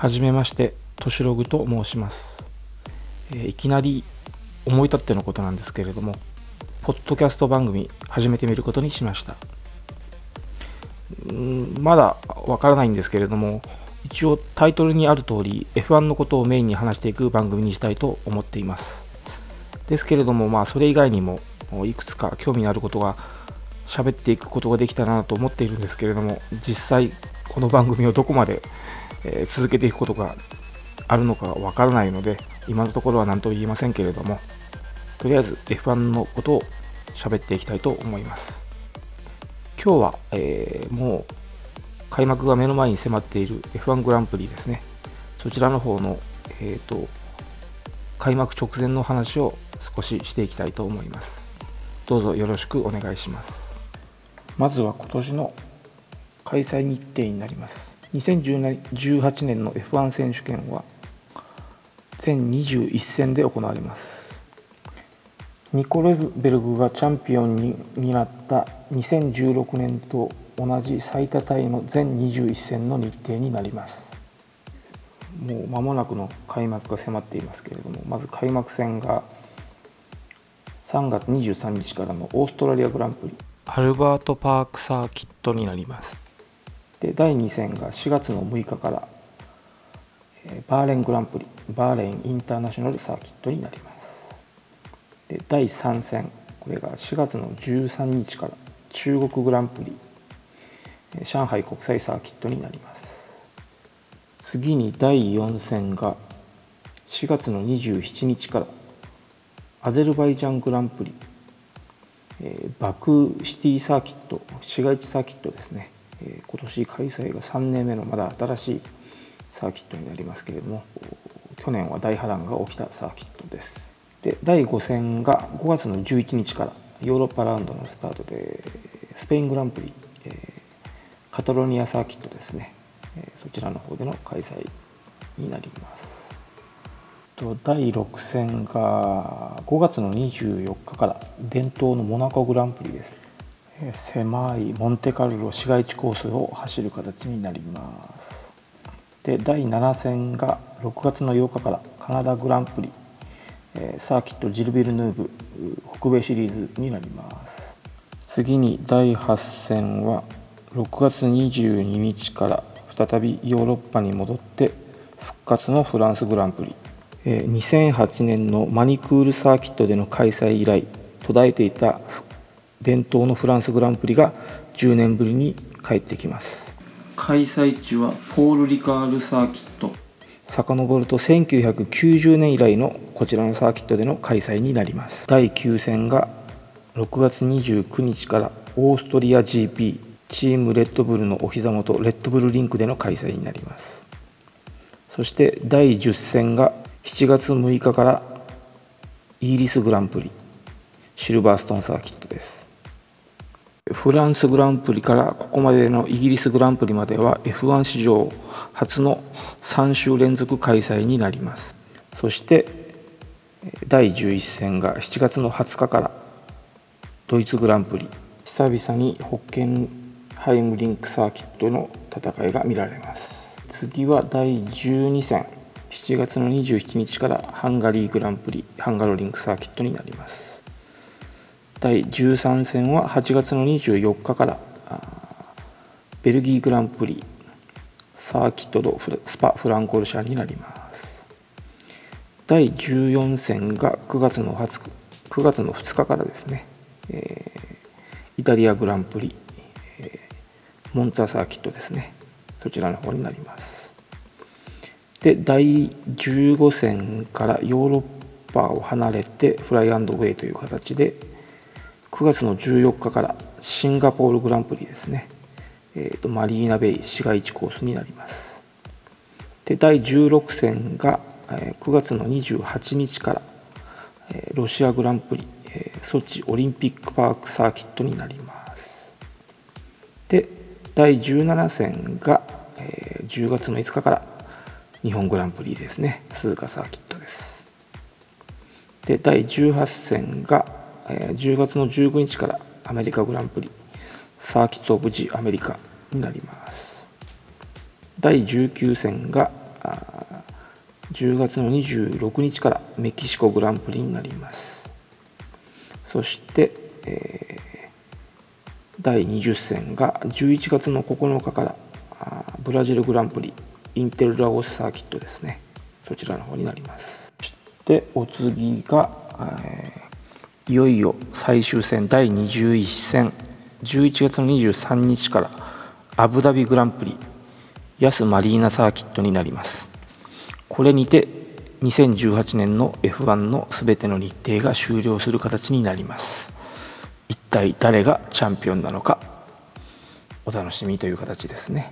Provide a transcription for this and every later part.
はじめましてとしログと申します、えー、いきなり思い立ってのことなんですけれどもポッドキャスト番組始めてみることにしました。んまだわからないんですけれども一応タイトルにある通り F1 のことをメインに話していく番組にしたいと思っています。ですけれどもまあそれ以外にもいくつか興味のあることが喋っていくことができたらなと思っているんですけれども実際この番組をどこまで、え続けていくことがあるのかわからないので今のところは何とも言えませんけれどもとりあえず F1 のことを喋っていきたいと思います。今日は、えー、もう開幕が目の前に迫っている F1 グランプリですね。そちらの方の、えーと開幕直前の話を少ししていきたいと思います。どうぞよろしくお願いします。まずは今年の開催日程になります。2018年の F1 選手権は全21戦で行われます。ニコ・レズベルグがチャンピオンになった2016年と同じ最多タイの全21戦の日程になります。もう間もなくの開幕が迫っていますけれどもまず開幕戦が3月23日からのオーストラリアグランプリ。アルバートパークサーキットになります。で第2戦が4月の6日からバーレングランプリバーレンインターナショナルサーキットになります。で第3戦これが4月の13日から中国グランプリ上海国際サーキットになります。次に第4戦が4月の27日からアゼルバイジャングランプリえバクシティサーキット市街地サーキットですね、え今年開催が3年目のまだ新しいサーキットになりますけれども去年は大波乱が起きたサーキットです。で第5戦が5月の11日からヨーロッパラウンドのスタートでスペイングランプリ、えカタロニアサーキットですね、えそちらの方での開催になります。と第6戦が5月の24日から伝統のモナコグランプリです。狭いモンテカルロ市街地コースを走る形になります。で第7戦が6月の8日からカナダグランプリサーキットジルビルヌーブ北米シリーズになります。次に第8戦は6月22日から再びヨーロッパに戻って復活のフランスグランプリ。2008年のマニクールサーキットでの開催以来途絶えていた復伝統のフランスグランプリが10年ぶりに帰ってきます。開催地はポール・リカールサーキット。遡ると1990年以来のこちらのサーキットでの開催になります。第9戦が6月29日からオーストリア GP チームレッドブルのお膝元レッドブルリンクでの開催になります。そして第10戦が7月6日からイギリスグランプリシルバーストーンサーキットですフランスグランプリからここまでのイギリスグランプリまでは F1 史上初の3週連続開催になります。そして第11戦が7月の20日からドイツグランプリ。久々にホッケンハイムリンクサーキットの戦いが見られます。次は第12戦。7月の27日からハンガリーグランプリハンガロリンクサーキットになります。第13戦は8月の24日からベルギーグランプリサーキットドスパフランコルシャンになります。第14戦が9月の20日9月の2日からですね、えー、イタリアグランプリ、えー、モンツァサーキットですね。そちらの方になります。で第15戦からヨーロッパを離れてフライアンドウェイという形で9月の14日からシンガポールグランプリですね、えーと、マリーナベイ市街地コースになります。で第16戦が9月の28日からロシアグランプリソチオリンピックパークサーキットになります。で第17戦が10月の5日から日本グランプリですね。鈴鹿サーキットです。で第18戦が10月の15日からアメリカグランプリサーキット・オブ・ジ・アメリカになります。第19戦が10月の26日からメキシコグランプリになります。そして、えー、第20戦が11月の9日からブラジルグランプリインテルラゴスサーキットですね。そちらの方になります。そしてお次が、えー、いよいよ最終戦第21戦11月の23日からアブダビグランプリヤスマリーナサーキットになります。これにて2018年の F1 の全ての日程が終了する形になります。一体誰がチャンピオンなのかお楽しみという形ですね。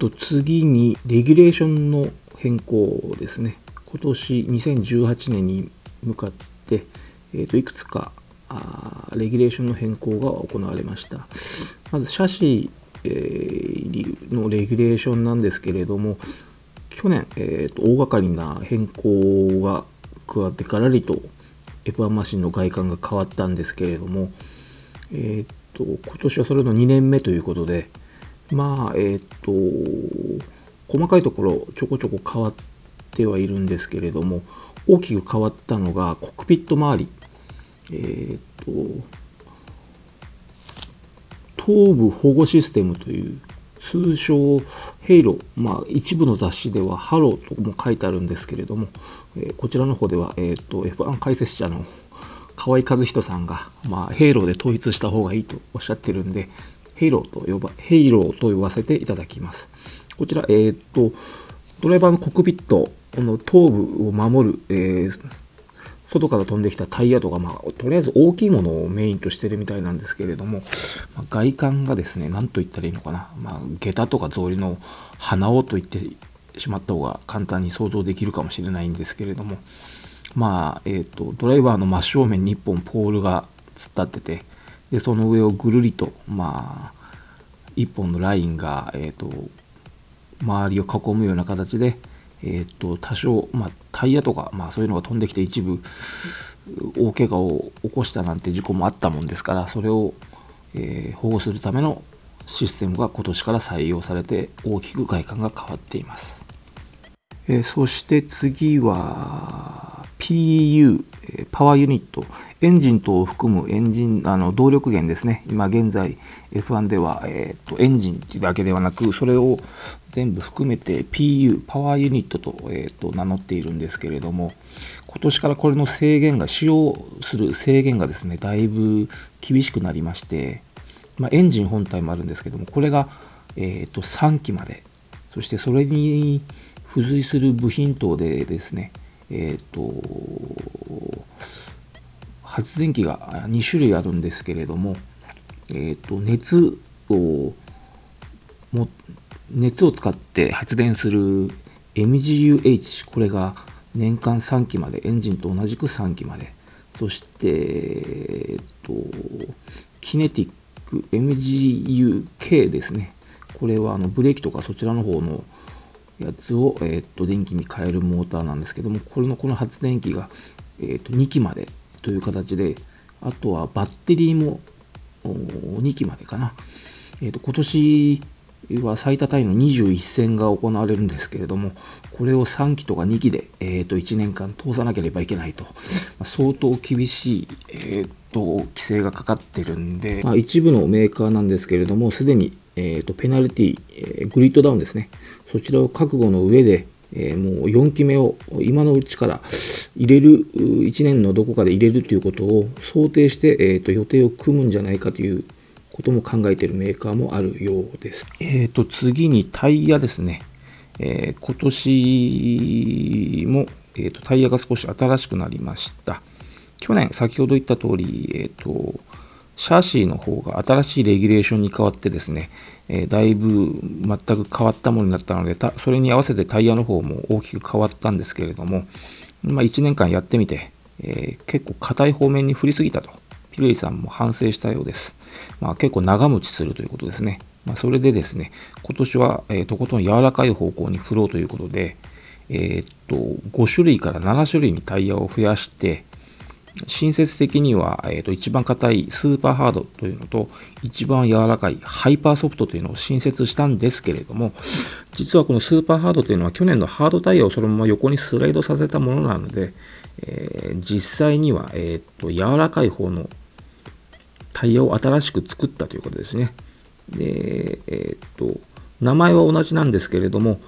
と次にレギュレーションの変更ですね。今年2018年に向かっ、えー、といくつかあレギュレーションの変更が行われました。まずシャシーのレギュレーションなんですけれども去年、えーと、大掛かりな変更が加わってからりと F1 マシンの外観が変わったんですけれども、えーと、今年はそれの2年目ということでまあえっ、ー、と細かいところちょこちょこ変わってはいるんですけれども大きく変わったのがコックピット周りえっ、ー、と頭部保護システムという通称ヘイロー、まあ、一部の雑誌ではハローとも書いてあるんですけれども、えー、こちらの方では、えーと、F1 解説者の河合和人さんが、まあ、ヘイローで統一した方がいいとおっしゃってるんで、ヘイローと呼ば、ヘイローと呼ばせていただきます。こちら、えっ、ー、と、ドライバーのコックピットこの頭部を守る、えー、外から飛んできたタイヤとか、まあ、とりあえず大きいものをメインとしてるみたいなんですけれども、まあ、外観がですね、何と言ったらいいのかな、まあ、下駄とか草履の鼻緒と言ってしまった方が簡単に想像できるかもしれないんですけれども、まあ、えっ、ー、と、ドライバーの真正面に1本ポールが突っ立ってて、で、その上をぐるりと、まあ、1本のラインが、えっ、ー、と、周りを囲むような形で、えー、と多少、まあ、タイヤとか、まあ、そういうのが飛んできて一部大怪我を起こしたなんて事故もあったもんですからそれを、えー、保護するためのシステムが今年から採用されて大きく外観が変わっています、えー、そして次は PU パワーユニットエンジン等を含むエンジンあの動力源ですね。今現在 F1 では、えーと、エンジンだけではなくそれを全部含めて PU パワーユニットと,、えーと、名乗っているんですけれども今年からこれの制限が使用する制限がですねだいぶ厳しくなりまして、まあ、エンジン本体もあるんですけどもこれが、えーと、3機までそしてそれに付随する部品等でですねえっ、ー、と発電機が2種類あるんですけれども、えーと、熱をも熱を使って発電する MGUH これが年間3機までエンジンと同じく3機まで。そして、えーと、キネティック MGUK ですね。これはあのブレーキとかそちらの方のやつを、えーと、電気に変えるモーターなんですけどもこれのこの発電機が、えーと2機までという形で、あとはバッテリーも2機までかな。えーと、今年は最多タイの21戦が行われるんですけれども、これを3機とか2機で、えー、と1年間通さなければいけないと、まあ、相当厳しい、えーと、規制がかかってるんで、まあ、一部のメーカーなんですけれども、すでに、えーと、ペナルティ、えー、グリッドダウンですね、そちらを覚悟の上で、え、もう4期目を今のうちから入れる、1年のどこかで入れるということを想定して、えーと、予定を組むんじゃないかということも考えているメーカーもあるようです。えーと、次にタイヤですね。えー、今年も、えーと、タイヤが少し新しくなりました。去年、先ほど言った通り、えーとシャーシーの方が新しいレギュレーションに変わってですね、えー、だいぶ全く変わったものになったので、それに合わせてタイヤの方も大きく変わったんですけれども、まあ、1年間やってみて、えー、結構硬い方面に振りすぎたと、ピレイさんも反省したようです。まあ、結構長持ちするということですね。まあ、それでですね、今年は、えー、とことん柔らかい方向に振ろうということで、えー、っと5種類から7種類にタイヤを増やして、親切的には、えー、と一番硬いスーパーハードというのと一番柔らかいハイパーソフトというのを新設したんですけれども実はこのスーパーハードというのは去年のハードタイヤをそのまま横にスライドさせたものなので、えー、実際には、えー、と柔らかい方のタイヤを新しく作ったということですね。で、えっ、と名前は同じなんですけれども、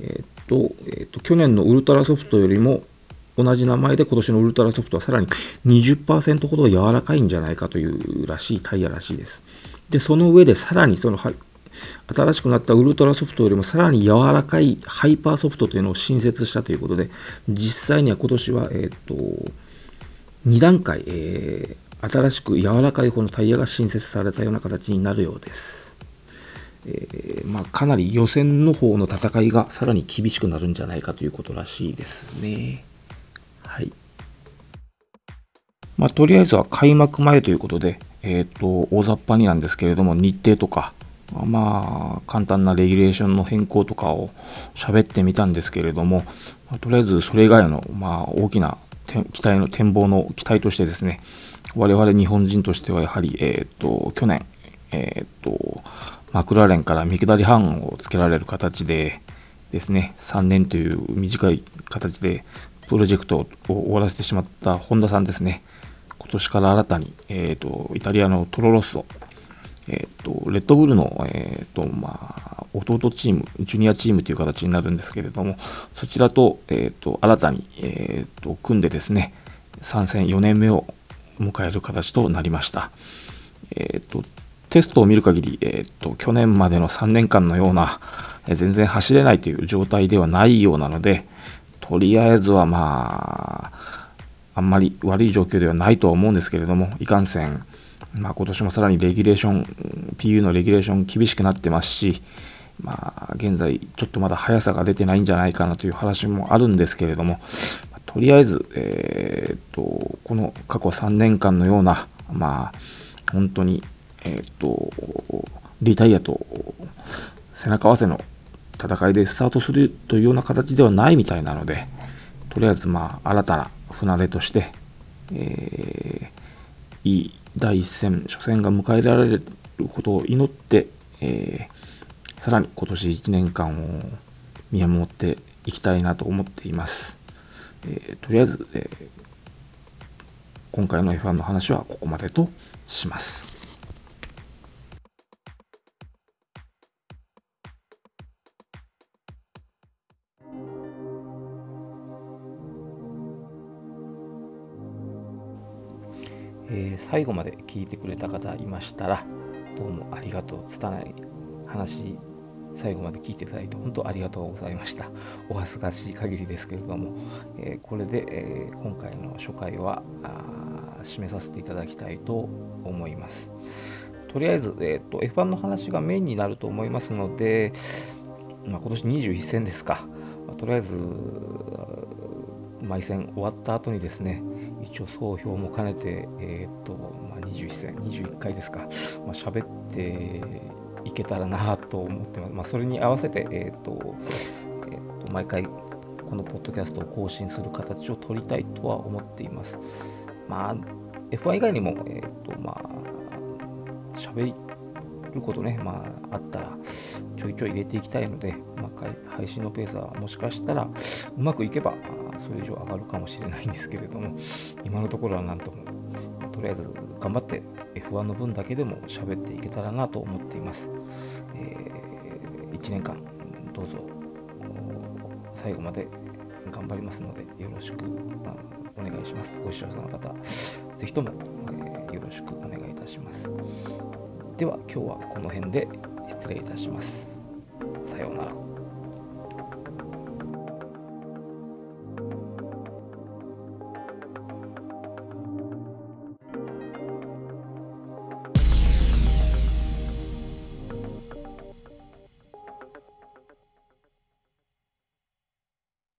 えっ、とえっと去年のウルトラソフトよりも同じ名前で今年のウルトラソフトはさらに20%ほど柔らかいんじゃないかというらしいタイヤらしいです。で、その上でさらにその新しくなったウルトラソフトよりもさらに柔らかいハイパーソフトというのを新設したということで、実際には今年は、えっ、と、2段階、えー、新しく柔らかい方のタイヤが新設されたような形になるようです。えー、まあ、かなり予選の方の戦いがさらに厳しくなるんじゃないかということらしいですね。まあ、とりあえずは開幕前ということで、えっ、ー、と、大雑把になんですけれども、日程とか、まあ、簡単なレギュレーションの変更とかを喋ってみたんですけれども、まあ、とりあえずそれ以外の、まあ、大きな期待の展望の期待としてですね、我々日本人としてはやはり、えっ、ー、と、去年、えっ、ー、と、マクラーレンから見下り半をつけられる形でですね、3年という短い形でプロジェクトを終わらせてしまった本田さんですね。今年から新たに、えーと、イタリアのトロロッソ、えーと、レッドブルの、えーとまあ、弟チーム、ジュニアチームという形になるんですけれども、そちらと,、えー、と新たに、えー、と組んでですね、参戦4年目を迎える形となりました。えー、とテストを見る限り、えー、と去年までの3年間のような、え、全然走れないという状態ではないようなので、とりあえずはまあ、あんまり悪い状況ではないとは思うんですけれども、いかんせん、まあ、今年もさらにレギュレーション、PU のレギュレーション厳しくなってますし、まあ、現在、ちょっとまだ速さが出てないんじゃないかなという話もあるんですけれども、とりあえず、えー、っと、この過去3年間のような、まあ、本当に、えー、っと、リタイアと背中合わせの戦いでスタートするというような形ではないみたいなので、とりあえずまあ新たな船出として、えー、いい第一戦、初戦が迎えられることを祈って、えー、さらに今年1年間を見守っていきたいなと思っています。えー、とりあえず、え、今回の F1 の話はここまでとします。えー、最後まで聞いてくれた方いましたら、どうもありがとう。拙い話、最後まで聞いていただいて、本当ありがとうございました。お恥ずかしい限りですけれども、えー、これで、えー、今回の初回は締めさせていただきたいと思います。とりあえず、えーと、F1 の話がメインになると思いますので、まあ、今年21戦ですか。まあ、とりあえず、毎戦終わった後にですね、一応総評も兼ねて、えー、っと、まあ、21戦、21回ですか、まあ、喋っていけたらなと思ってます。まあ、それに合わせて、えー、っと、えー、っと、毎回、このポッドキャストを更新する形を取りたいとは思っています。まあ、F1 以外にも、えっと、まあ、喋ることね、まあ、あったら、ちょいちょい入れていきたいので、まあ、配信のペースはもしかしたらうまくいけば、それ以上上がるかもしれないんですけれども、今のところはなんとも、とりあえず頑張って F1 の分だけでも喋っていけたらなと思っています。えー、1年間、どうぞ最後まで頑張りますので、よろしく、お願いします。ご視聴者の方、ぜひとも、え、よろしくお願いいたします。では、今日はこの辺で失礼いたします。さようなら。